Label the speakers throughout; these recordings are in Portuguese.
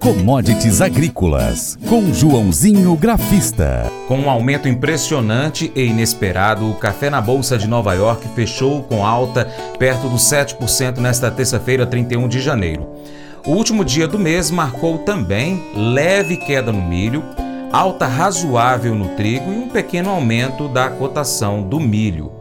Speaker 1: Commodities Agrícolas, com Joãozinho Grafista.
Speaker 2: Com um aumento impressionante e inesperado, o café na Bolsa de Nova York fechou com alta perto dos 7% nesta terça-feira, 31 de janeiro. O último dia do mês marcou também leve queda no milho, alta razoável no trigo e um pequeno aumento da cotação do milho.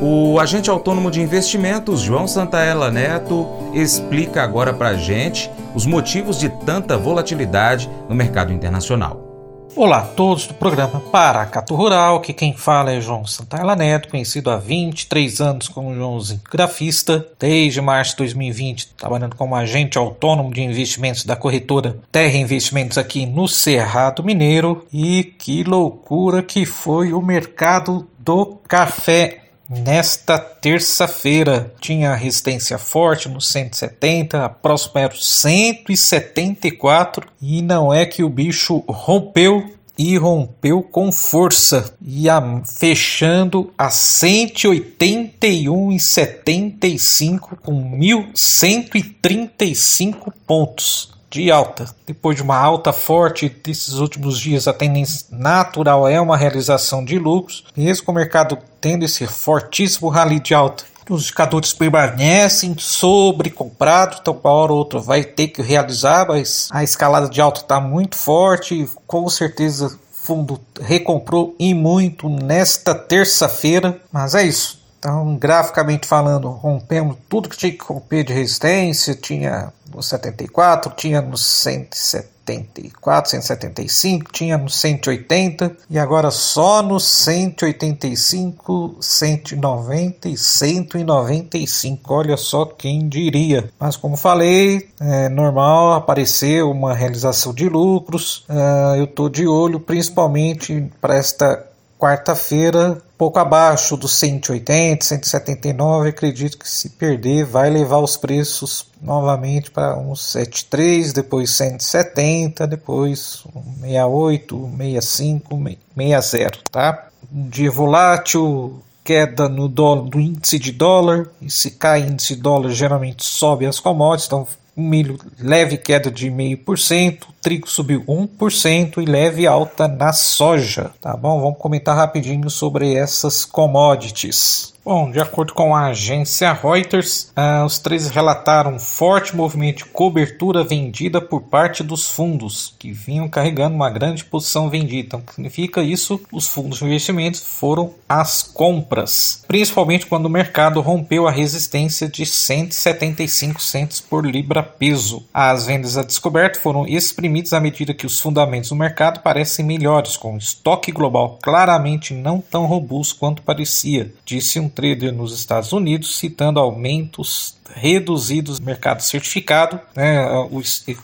Speaker 2: O agente autônomo de investimentos, João Santaella Neto, explica agora para a gente os motivos de tanta volatilidade no mercado internacional.
Speaker 3: Olá a todos do programa Paracato Rural, que quem fala é João Santaella Neto, conhecido há 23 anos como Joãozinho Grafista, desde março de 2020 trabalhando como agente autônomo de investimentos da corretora Terra Investimentos aqui no Cerrado Mineiro. E que loucura que foi o mercado do café Nesta terça-feira tinha resistência forte no 170, a próxima era o 174 e não é que o bicho rompeu e rompeu com força. E a, fechando a 181,75 com 1.135 pontos de alta. Depois de uma alta forte desses últimos dias, a tendência natural é uma realização de lucros, mesmo com o mercado tendo esse fortíssimo rally de alta. Os indicadores permanecem sobrecomprados, então uma hora ou outra vai ter que realizar, mas a escalada de alta está muito forte, com certeza fundo recomprou e muito nesta terça-feira, mas é isso. Então, graficamente falando, rompemos tudo que tinha que romper de resistência, tinha no 74, tinha no 174, 175, tinha no 180 e agora só no 185, 190 e 195. Olha só quem diria. Mas como falei, é normal aparecer uma realização de lucros. Uh, eu estou de olho principalmente para esta quarta-feira, pouco abaixo dos 180, 179, acredito que se perder vai levar os preços novamente para uns 73, depois 170, depois 68, 65, 60, tá? Um dia volátil, queda no dólar, do índice de dólar, e se cai índice de dólar geralmente sobe as commodities, então milho leve queda de 0,5%, o trigo subiu 1% e leve alta na soja. Tá bom? Vamos comentar rapidinho sobre essas commodities. Bom, de acordo com a agência Reuters, uh, os três relataram um forte movimento de cobertura vendida por parte dos fundos, que vinham carregando uma grande posição vendida. Então, significa isso? Os fundos de investimentos foram às compras, principalmente quando o mercado rompeu a resistência de 175 centos por libra peso. As vendas a descoberto foram exprimidas à medida que os fundamentos do mercado parecem melhores, com o estoque global claramente não tão robusto quanto parecia, disse um trader nos Estados Unidos, citando aumentos reduzidos no mercado certificado, né,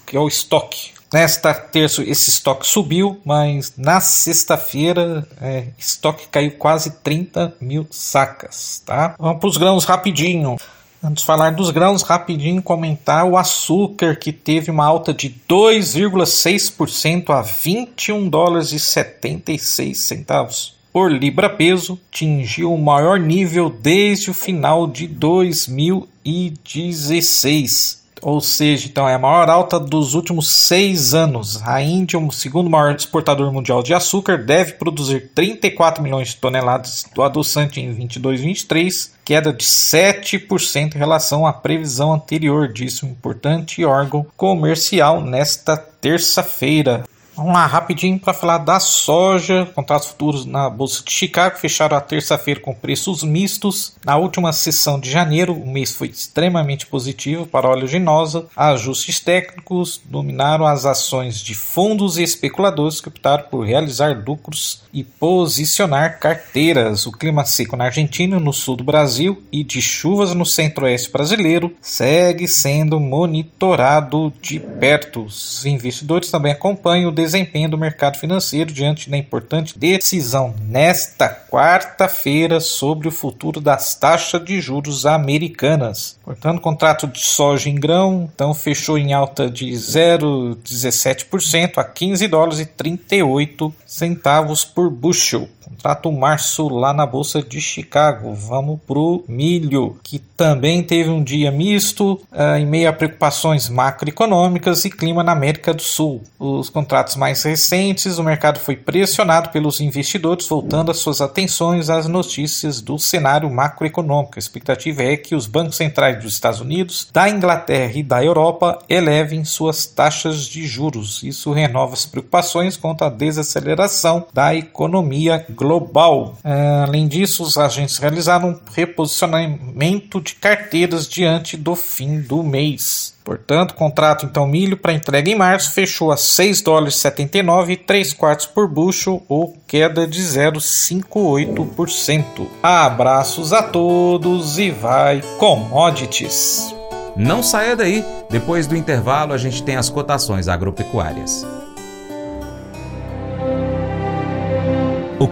Speaker 3: que é o estoque. Nesta terça, esse estoque subiu, mas na sexta-feira, é, estoque caiu quase 30 mil sacas. Tá? Vamos para os grãos rapidinho. Antes de falar dos grãos, rapidinho comentar o açúcar que teve uma alta de 2,6% a 21 dólares e 76 centavos por libra-peso atingiu o maior nível desde o final de 2016. Ou seja, então é a maior alta dos últimos seis anos. A Índia, o segundo maior exportador mundial de açúcar, deve produzir 34 milhões de toneladas do adoçante em 22/23, queda de 7% em relação à previsão anterior, disse um importante órgão comercial nesta terça-feira. Vamos lá, rapidinho para falar da soja. Contratos futuros na Bolsa de Chicago fecharam a terça-feira com preços mistos. Na última sessão de janeiro, o mês foi extremamente positivo para a oleaginosa. Ajustes técnicos dominaram as ações de fundos e especuladores que optaram por realizar lucros e posicionar carteiras. O clima seco na Argentina, no sul do Brasil e de chuvas no centro-oeste brasileiro segue sendo monitorado de perto. Os investidores também acompanham o desempenho do mercado financeiro diante da importante decisão nesta quarta-feira sobre o futuro das taxas de juros americanas. Portanto, contrato de soja em grão então fechou em alta de 0,17% a 15 dólares e 38 centavos por bushel. Contrato março lá na bolsa de Chicago. Vamos pro milho, que também teve um dia misto uh, em meio a preocupações macroeconômicas e clima na América do Sul. Os contratos mais recentes, o mercado foi pressionado pelos investidores, voltando as suas atenções às notícias do cenário macroeconômico. A expectativa é que os bancos centrais dos Estados Unidos, da Inglaterra e da Europa elevem suas taxas de juros. Isso renova as preocupações quanto à desaceleração da economia global. Uh, além disso, os agentes realizaram um reposicionamento de carteiras diante do fim do mês. Portanto, o contrato então milho para entrega em março fechou a 6 dólares 79 e 3 quartos por bushel ou queda de 0,58%. Abraços a todos e vai commodities.
Speaker 2: Não saia daí, depois do intervalo a gente tem as cotações agropecuárias.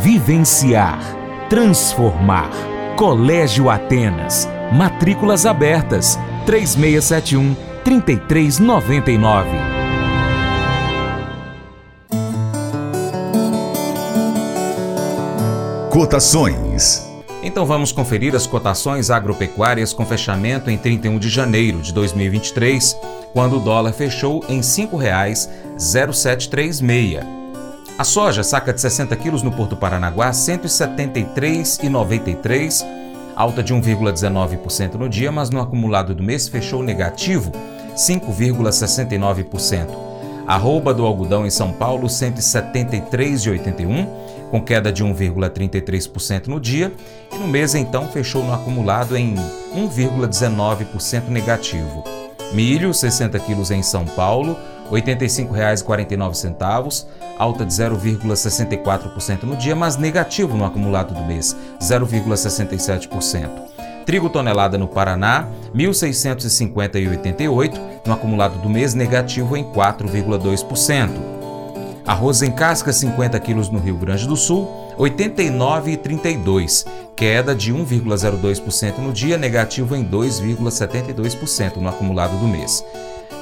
Speaker 1: Vivenciar. Transformar. Colégio Atenas. Matrículas abertas. 3671 3399.
Speaker 2: Cotações. Então vamos conferir as cotações agropecuárias com fechamento em 31 de janeiro de 2023, quando o dólar fechou em R$ 5,0736. A soja, saca de 60 quilos no Porto Paranaguá, 173,93, alta de 1,19% no dia, mas no acumulado do mês fechou negativo, 5,69%. Arroba do algodão em São Paulo, 173,81, com queda de 1,33% no dia, e no mês então fechou no acumulado em 1,19% negativo. Milho, 60 quilos em São Paulo, R$ 85,49, alta de 0,64% no dia, mas negativo no acumulado do mês, 0,67%. Trigo tonelada no Paraná, R$ 1.650,88, no acumulado do mês negativo em 4,2%. Arroz em casca 50 quilos no Rio Grande do Sul, R$ 89,32, queda de 1,02% no dia, negativo em 2,72% no acumulado do mês.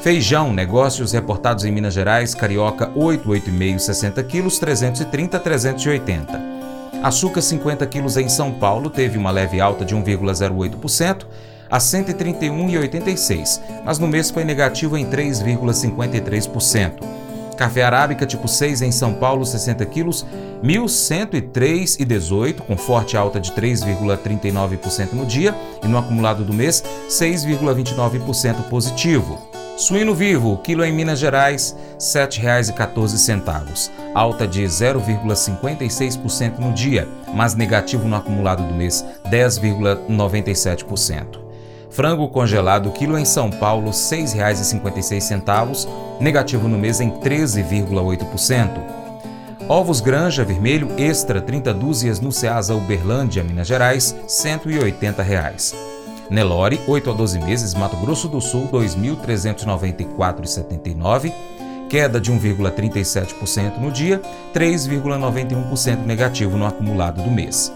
Speaker 2: Feijão, negócios reportados em Minas Gerais, Carioca 8, 8,5, 60 quilos, 330, 380. Açúcar 50 quilos em São Paulo teve uma leve alta de 1,08% a 131,86, mas no mês foi negativo em 3,53%. Café arábica tipo 6 em São Paulo, 60 quilos, 1.103,18, com forte alta de 3,39% no dia e no acumulado do mês, 6,29% positivo. Suíno vivo, quilo em Minas Gerais, R$ 7,14, alta de 0,56% no dia, mas negativo no acumulado do mês, 10,97%. Frango congelado, quilo em São Paulo, R$ 6,56, negativo no mês em 13,8%. Ovos Granja Vermelho Extra 30 dúzias no Ceasa Uberlândia, Minas Gerais, 180 reais. Nelore, 8 a 12 meses, Mato Grosso do Sul, 2.394,79, queda de 1,37% no dia, 3,91% negativo no acumulado do mês.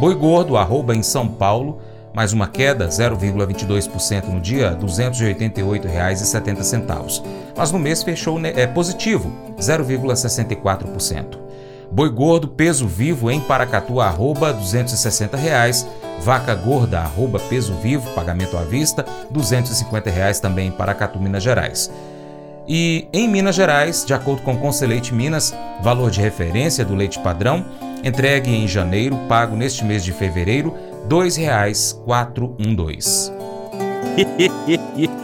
Speaker 2: Boi gordo, arroba em São Paulo, mais uma queda, 0,22% no dia, R$ 288,70. Mas no mês fechou é, positivo, 0,64%. Boi gordo, peso vivo em Paracatu, arroba 260 reais, Vaca gorda, arroba peso vivo, pagamento à vista, 250 reais também para Catu, Minas Gerais. E em Minas Gerais, de acordo com o Conselheite Minas, valor de referência do leite padrão, entregue em janeiro, pago neste mês de fevereiro, R$ 2,412.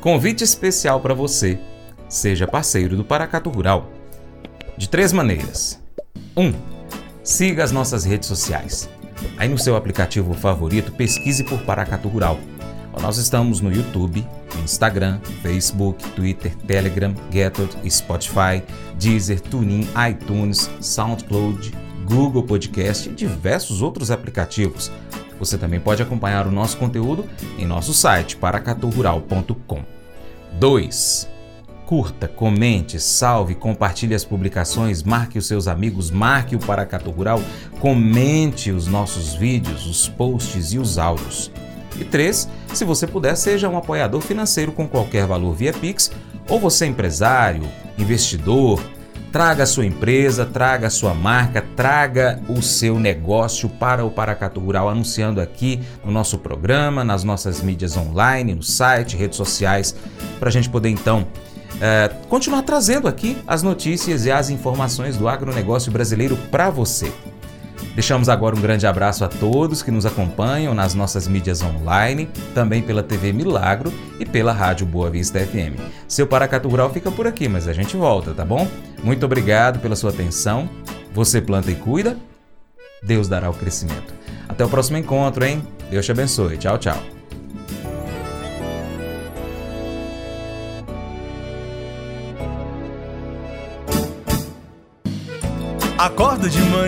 Speaker 2: Convite especial para você. Seja parceiro do Paracato Rural. De três maneiras. 1. Um, siga as nossas redes sociais. Aí no seu aplicativo favorito, pesquise por Paracato Rural. Nós estamos no YouTube, Instagram, Facebook, Twitter, Telegram, Getter, Spotify, Deezer, TuneIn, iTunes, SoundCloud, Google Podcast e diversos outros aplicativos. Você também pode acompanhar o nosso conteúdo em nosso site paracaturural.com. 2. Curta, comente, salve, compartilhe as publicações, marque os seus amigos, marque o Paracato Rural, comente os nossos vídeos, os posts e os áudios. E 3. Se você puder, seja um apoiador financeiro com qualquer valor via Pix, ou você é empresário, investidor, Traga a sua empresa, traga a sua marca, traga o seu negócio para o Paracato Rural, anunciando aqui no nosso programa, nas nossas mídias online, no site, redes sociais, para a gente poder então é, continuar trazendo aqui as notícias e as informações do agronegócio brasileiro para você. Deixamos agora um grande abraço a todos que nos acompanham nas nossas mídias online, também pela TV Milagro e pela Rádio Boa Vista FM. Seu Paracatu Rural fica por aqui, mas a gente volta, tá bom? Muito obrigado pela sua atenção. Você planta e cuida, Deus dará o crescimento. Até o próximo encontro, hein? Deus te abençoe. Tchau, tchau.
Speaker 4: Acorda de manhã